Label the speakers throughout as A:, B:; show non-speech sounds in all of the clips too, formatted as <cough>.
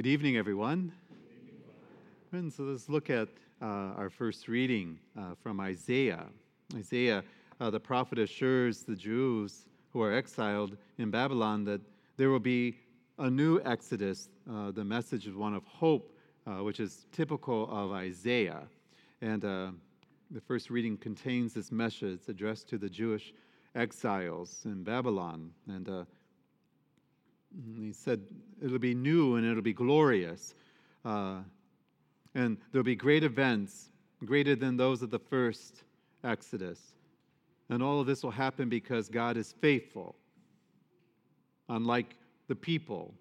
A: Good evening, everyone. And so let's look at uh, our first reading uh, from Isaiah. Isaiah, uh, the prophet, assures the Jews who are exiled in Babylon that there will be a new exodus. Uh, the message is one of hope, uh, which is typical of Isaiah. And uh, the first reading contains this message addressed to the Jewish exiles in Babylon. And he said, It'll be new and it'll be glorious. Uh, and there'll be great events, greater than those of the first Exodus. And all of this will happen because God is faithful, unlike the people.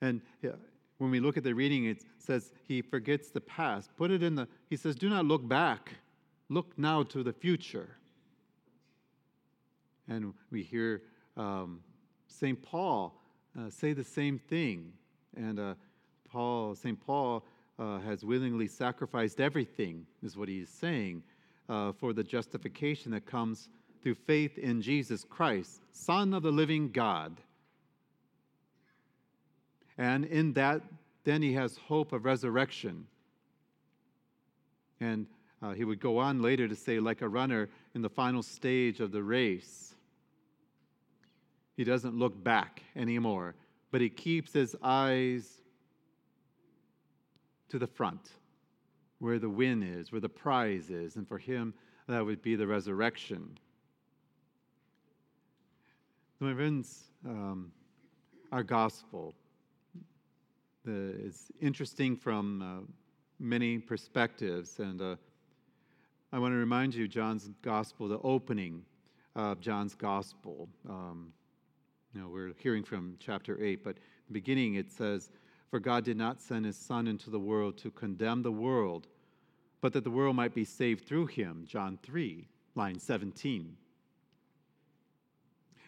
A: And when we look at the reading, it says he forgets the past. Put it in the, he says, do not look back, look now to the future. And we hear um, St. Paul uh, say the same thing. And uh, Paul, St. Paul uh, has willingly sacrificed everything, is what he's saying, uh, for the justification that comes through faith in Jesus Christ, Son of the living God. And in that, then he has hope of resurrection. And uh, he would go on later to say, like a runner in the final stage of the race he doesn't look back anymore, but he keeps his eyes to the front, where the win is, where the prize is. And for him, that would be the resurrection. My friends, um, our gospel the, is interesting from uh, many perspectives. And uh, I want to remind you, John's gospel, the opening of John's gospel. Um, you know, we're hearing from chapter 8, but beginning it says, For God did not send his Son into the world to condemn the world, but that the world might be saved through him. John 3, line 17.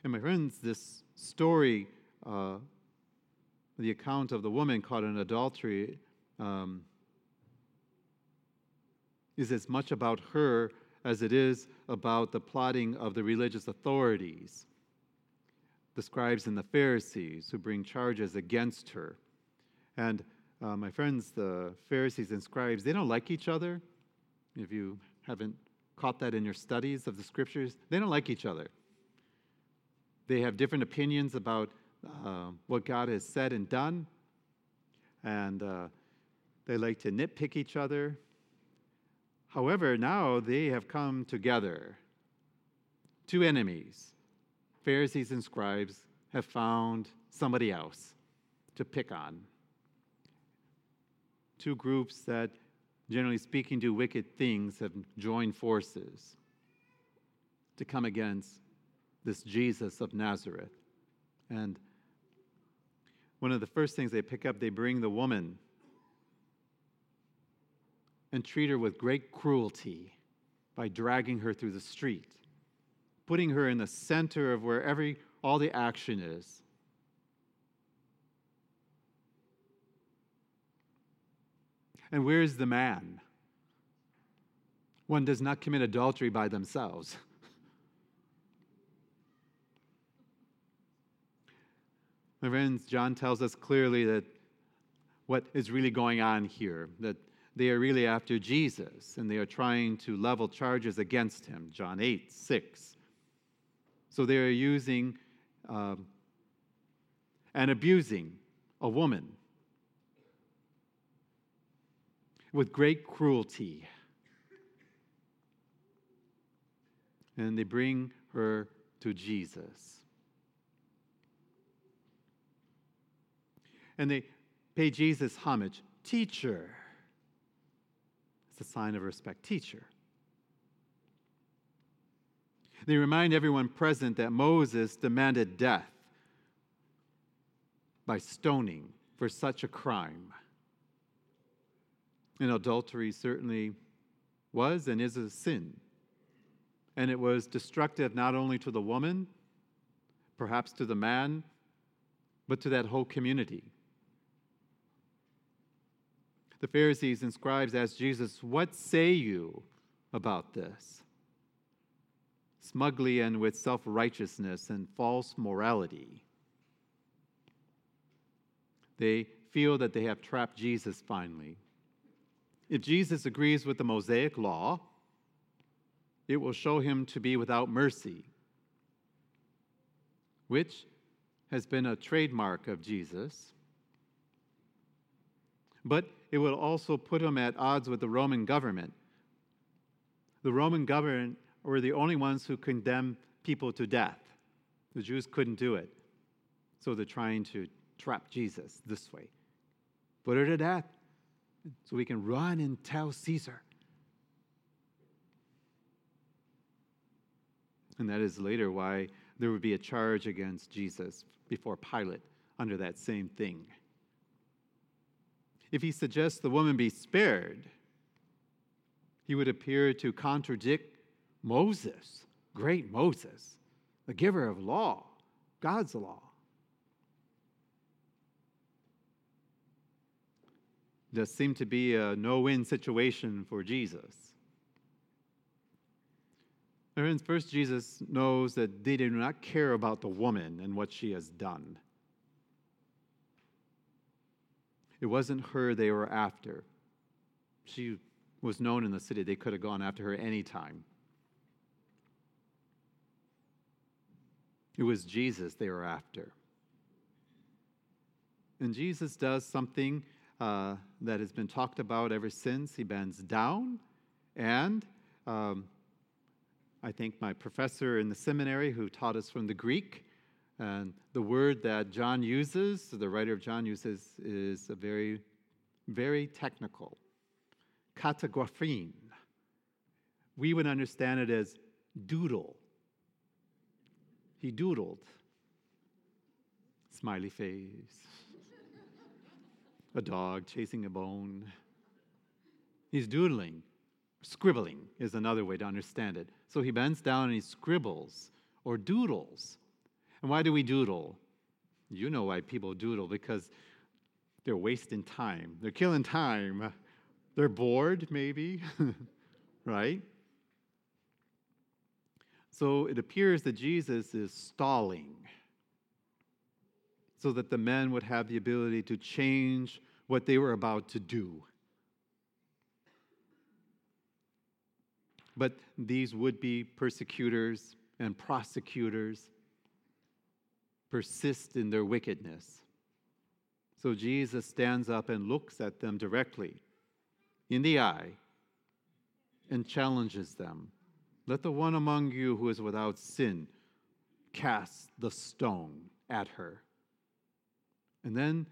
A: And my friends, this story, uh, the account of the woman caught in adultery, um, is as much about her as it is about the plotting of the religious authorities the scribes and the Pharisees who bring charges against her. And uh, my friends, the Pharisees and scribes, they don't like each other. If you haven't caught that in your studies of the scriptures, they don't like each other. They have different opinions about uh, what God has said and done, and uh, they like to nitpick each other. However, now they have come together, two enemies Pharisees and scribes have found somebody else to pick on. Two groups that, generally speaking, do wicked things have joined forces to come against this Jesus of Nazareth. And one of the first things they pick up, they bring the woman and treat her with great cruelty by dragging her through the street putting her in the center of where every, all the action is. And where is the man? One does not commit adultery by themselves. <laughs> My friends, John tells us clearly that what is really going on here, that they are really after Jesus and they are trying to level charges against him. John 8, 6. So they are using um, and abusing a woman with great cruelty. And they bring her to Jesus. And they pay Jesus homage. Teacher. It's a sign of respect. Teacher. They remind everyone present that Moses demanded death by stoning for such a crime. And adultery certainly was and is a sin. And it was destructive not only to the woman, perhaps to the man, but to that whole community. The Pharisees and scribes asked Jesus, What say you about this? Smugly and with self righteousness and false morality. They feel that they have trapped Jesus finally. If Jesus agrees with the Mosaic law, it will show him to be without mercy, which has been a trademark of Jesus. But it will also put him at odds with the Roman government. The Roman government were the only ones who condemned people to death. The Jews couldn't do it. So they're trying to trap Jesus this way. Put her to death so we can run and tell Caesar. And that is later why there would be a charge against Jesus before Pilate under that same thing. If he suggests the woman be spared, he would appear to contradict Moses, great Moses, the giver of law, God's law. Does seem to be a no win situation for Jesus. Friends, first, Jesus knows that they do not care about the woman and what she has done. It wasn't her they were after. She was known in the city. They could have gone after her anytime. It was Jesus they were after. And Jesus does something uh, that has been talked about ever since. He bends down, and um, I think my professor in the seminary who taught us from the Greek, and the word that John uses, the writer of John uses, is a very, very technical. Katagraphin. We would understand it as doodle. He doodled. Smiley face. a dog chasing a bone. He's doodling. Scribbling is another way to understand it. So he bends down and he scribbles or doodles. And why do we doodle? You know why people doodle because they're wasting time. They're killing time. They're bored, maybe, <laughs> right? So it appears that Jesus is stalling so that the men would have the ability to change what they were about to do. But these would be persecutors and prosecutors persist in their wickedness. So Jesus stands up and looks at them directly in the eye and challenges them. Let the one among you who is without sin cast the stone at her. And then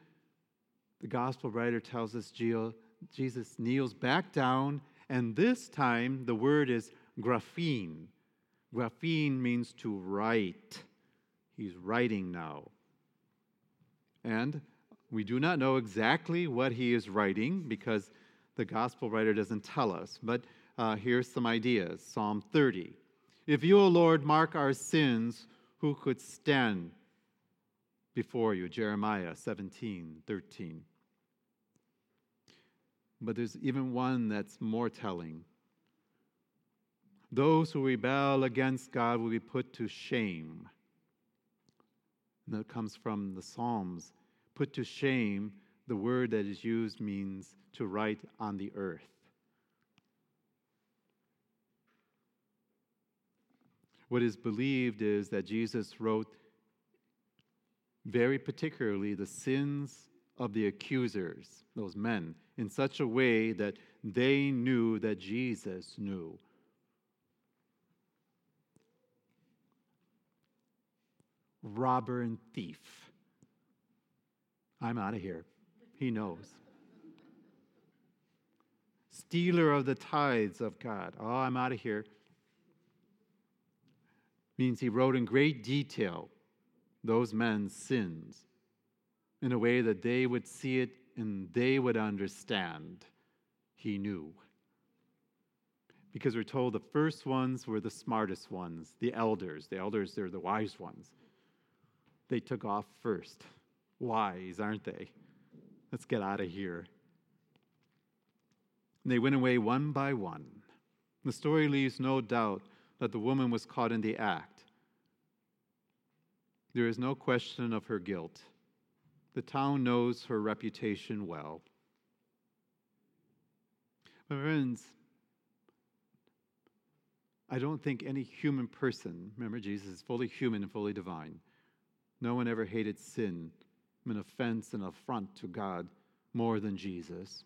A: the gospel writer tells us Jesus kneels back down, and this time the word is graphein. Graphein means to write. He's writing now. And we do not know exactly what he is writing because the gospel writer doesn't tell us. But uh, here's some ideas Psalm 30. If you, O Lord, mark our sins, who could stand before you? Jeremiah 17, 13. But there's even one that's more telling. Those who rebel against God will be put to shame. And that comes from the Psalms. Put to shame, the word that is used means to write on the earth. What is believed is that Jesus wrote very particularly the sins of the accusers, those men, in such a way that they knew that Jesus knew. Robber and thief. I'm out of here. He knows. Stealer of the tithes of God. Oh, I'm out of here. Means he wrote in great detail those men's sins in a way that they would see it and they would understand he knew. Because we're told the first ones were the smartest ones, the elders. The elders, they're the wise ones. They took off first. Wise, aren't they? Let's get out of here. And they went away one by one. The story leaves no doubt that the woman was caught in the act. There is no question of her guilt. The town knows her reputation well. My friends, I don't think any human person, remember, Jesus is fully human and fully divine. No one ever hated sin, an offense and affront to God more than Jesus.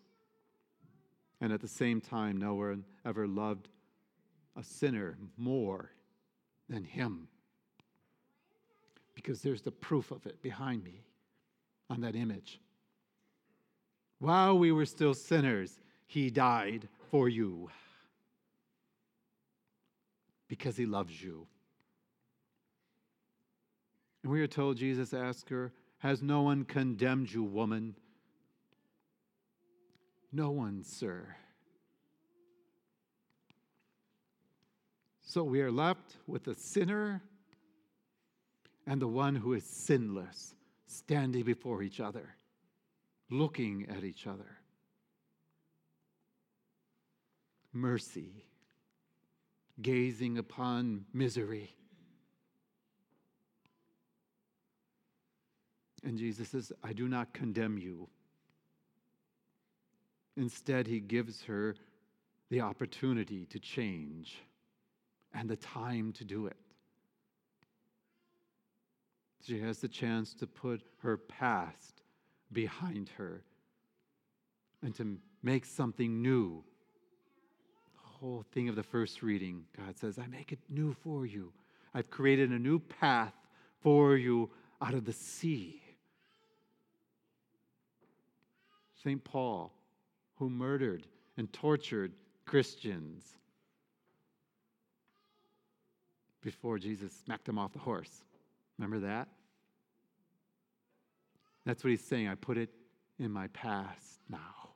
A: And at the same time, no one ever loved a sinner more than him. Because there's the proof of it behind me on that image. While we were still sinners, he died for you because he loves you. And we are told Jesus asked her, Has no one condemned you, woman? No one, sir. So we are left with the sinner and the one who is sinless standing before each other, looking at each other. Mercy, gazing upon misery. And Jesus says, I do not condemn you. Instead, he gives her the opportunity to change and the time to do it. She has the chance to put her past behind her and to make something new. The whole thing of the first reading, God says, I make it new for you. I've created a new path for you out of the sea. St. Paul, who murdered and tortured Christians before Jesus smacked him off the horse. Remember that? That's what he's saying. I put it in my past now.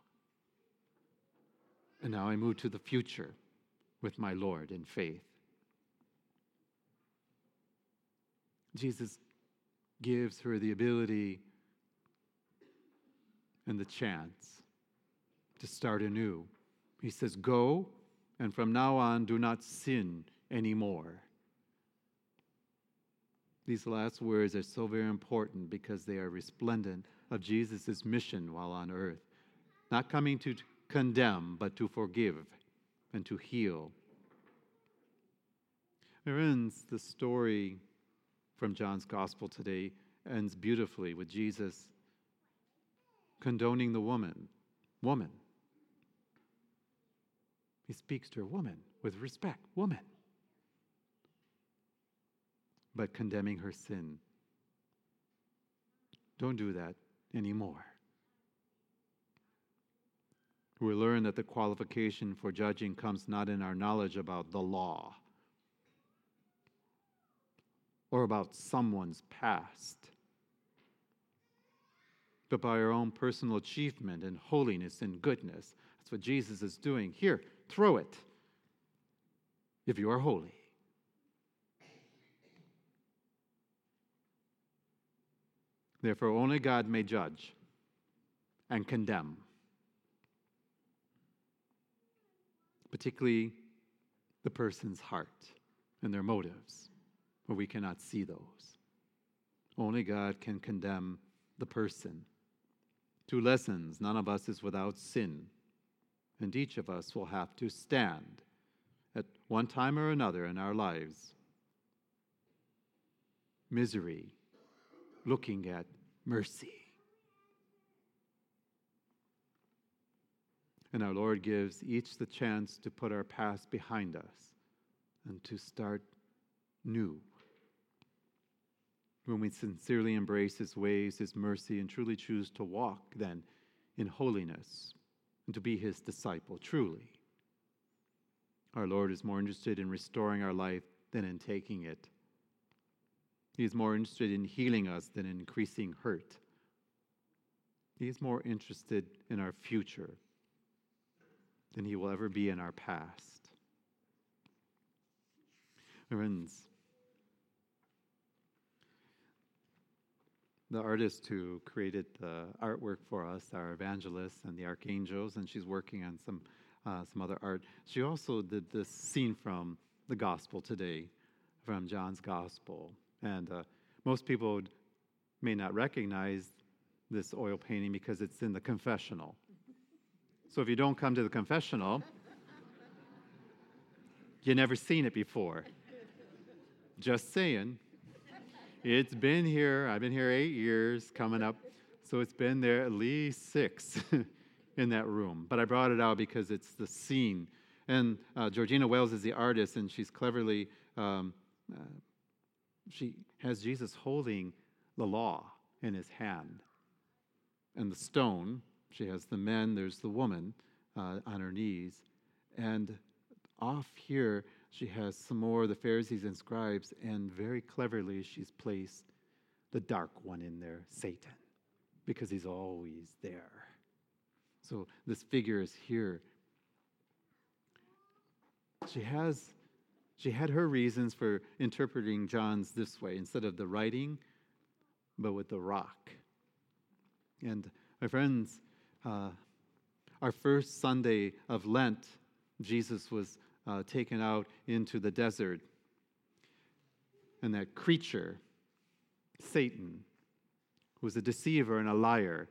A: And now I move to the future with my Lord in faith. Jesus gives her the ability and the chance to start anew. He says, Go, and from now on, do not sin anymore. These last words are so very important because they are resplendent of Jesus' mission while on earth. Not coming to condemn, but to forgive and to heal. It ends the story from John's Gospel today ends beautifully with Jesus condoning the woman. Woman. He speaks to her, woman, with respect. Woman but condemning her sin. Don't do that anymore. We learn that the qualification for judging comes not in our knowledge about the law or about someone's past, but by our own personal achievement and holiness and goodness. That's what Jesus is doing. Here, throw it if you are holy. Therefore, only God may judge and condemn, particularly the person's heart and their motives, where we cannot see those. Only God can condemn the person. Two lessons none of us is without sin, and each of us will have to stand at one time or another in our lives. Misery looking at mercy. And our Lord gives each the chance to put our past behind us and to start new. When we sincerely embrace His ways, His mercy, and truly choose to walk then in holiness and to be His disciple, truly. Our Lord is more interested in restoring our life than in taking it. He is more interested in healing us than increasing hurt. He is more interested in our future than he will ever be in our past. Friends, the artist who created the artwork for us, our evangelists and the archangels, and she's working on some uh, some other art. She also did this scene from the gospel today, from John's gospel. And uh, most people may not recognize this oil painting because it's in the confessional. So if you don't come to the confessional, you never seen it before. Just saying. It's been here. I've been here eight years coming up. So it's been there at least six <laughs> in that room. But I brought it out because it's the scene. And uh, Georgina Wells is the artist, and she's cleverly, um, uh, she has Jesus holding the law in his hand. And the stone, she has the men, there's the woman uh, on her knees. And off here, she has some more of the Pharisees and scribes, and very cleverly, she's placed the dark one in there, Satan, because he's always there. So this figure is here. She has she had her reasons for interpreting John's this way instead of the writing, but with the rock. And my friends, uh, our first Sunday of Lent, Jesus was uh, taken out into the desert. And that creature, Satan, was a deceiver and a liar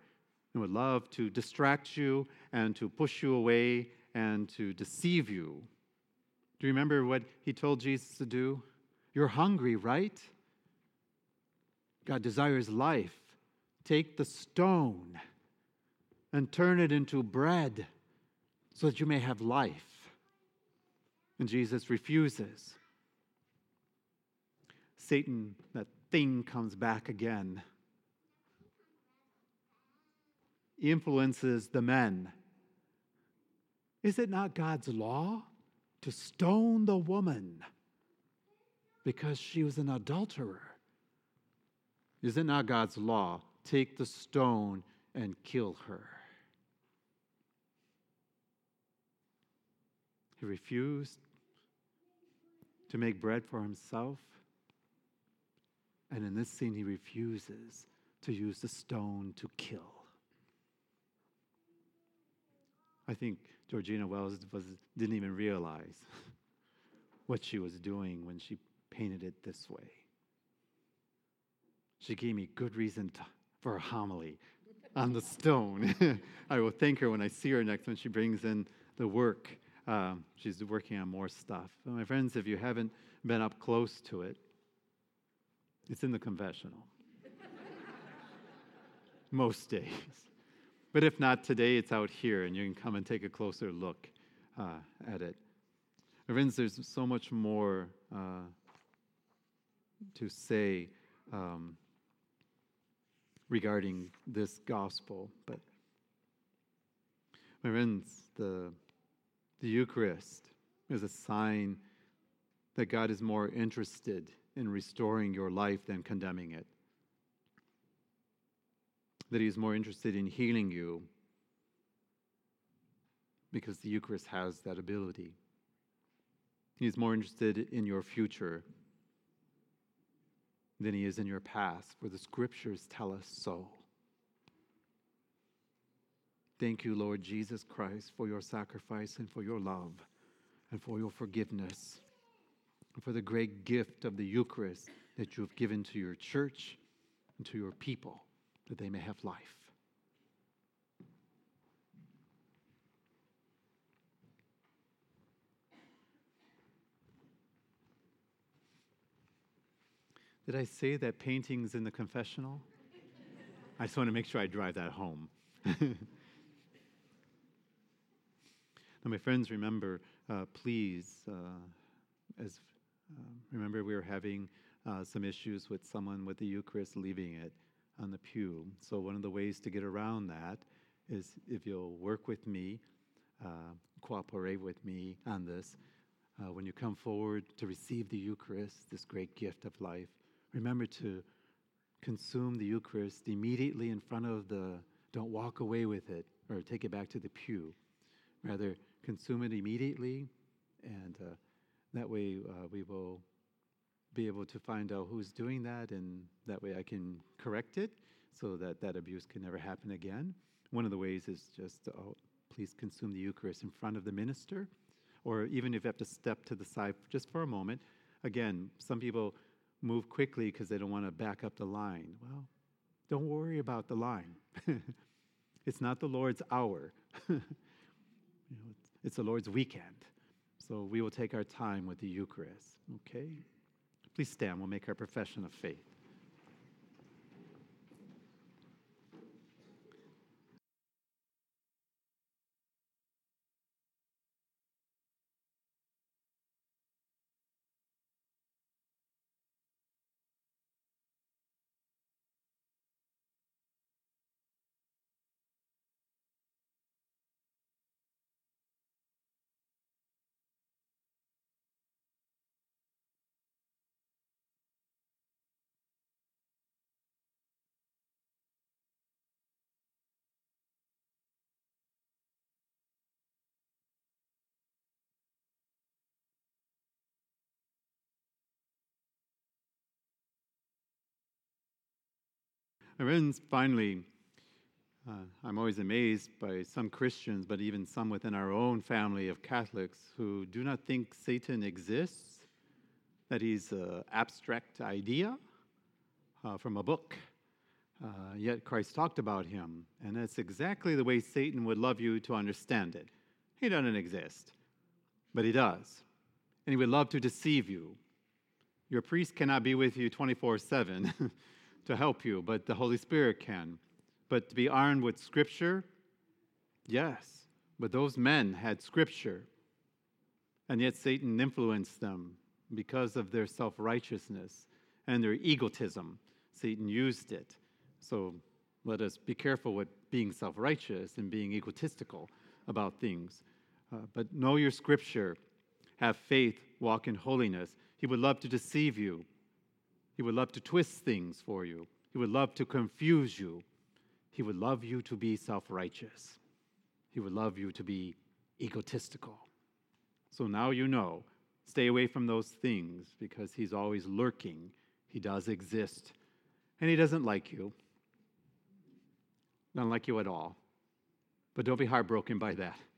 A: and would love to distract you and to push you away and to deceive you. Do you remember what he told Jesus to do? You're hungry, right? God desires life. Take the stone and turn it into bread so that you may have life. And Jesus refuses. Satan, that thing comes back again, influences the men. Is it not God's law to stone the woman because she was an adulterer? Is it not God's law? Take the stone and kill her. He refused to make bread for himself. And in this scene, he refuses to use the stone to kill. I think Georgina Wells was, didn't even realize <laughs> what she was doing when she painted it this way. She gave me good reason to, for a homily on the stone. <laughs> I will thank her when I see her next when she brings in the work. Um, she's working on more stuff. But my friends, if you haven't been up close to it, it's in the confessional. <laughs> Most days. But if not today, it's out here, and you can come and take a closer look uh, at it. Friends, there's so much more uh, to say um, regarding this gospel, but my friends, the, the Eucharist is a sign that God is more interested in restoring your life than condemning it that He's more interested in healing you because the Eucharist has that ability. He's more interested in your future than He is in your past, for the scriptures tell us so. Thank you, Lord Jesus Christ, for your sacrifice and for your love and for your forgiveness and for the great gift of the Eucharist that you have given to your church and to your people that they may have life. Did I say that paintings in the confessional? I just want to make sure I drive that home. <laughs> now, my friends, remember, uh, please, uh, as uh, remember, we were having uh, some issues with someone with the Eucharist leaving it on the pew. So, one of the ways to get around that is if you'll work with me, uh, cooperate with me on this. Uh, when you come forward to receive the Eucharist, this great gift of life, remember to consume the Eucharist immediately in front of the, don't walk away with it or take it back to the pew. Rather, consume it immediately, and uh, that way uh, we will be able to find out who's doing that, and that way I can correct it so that that abuse can never happen again. One of the ways is just, oh, please consume the Eucharist in front of the minister, or even if you have to step to the side just for a moment. Again, some people move quickly because they don't want to back up the line. Well, Don't worry about the line. <laughs> it's not the Lord's hour, <laughs> you know, it's the Lord's weekend. So we will take our time with the Eucharist, okay? Please stand. We'll make our profession of faith. And finally, uh, I'm always amazed by some Christians, but even some within our own family of Catholics who do not think Satan exists, that he's an abstract idea uh, from a book. Uh, yet Christ talked about him, and that's exactly the way Satan would love you to understand it. He doesn't exist, but he does. And he would love to deceive you. Your priest cannot be with you 24 7. <laughs> to help you, but the Holy Spirit can. But to be armed with Scripture, yes, but those men had Scripture. And yet Satan influenced them because of their self righteousness and their egotism. Satan used it. So let us be careful with being self righteous and being egotistical about things. Uh, but know your Scripture, have faith, walk in holiness. He would love to deceive you he would love to twist things for you. He would love to confuse you. He would love you to be self righteous. He would love you to be egotistical. So now you know. Stay away from those things because he's always lurking. He does exist. And he doesn't like you. Doesn't like you at all. But don't be heartbroken by that.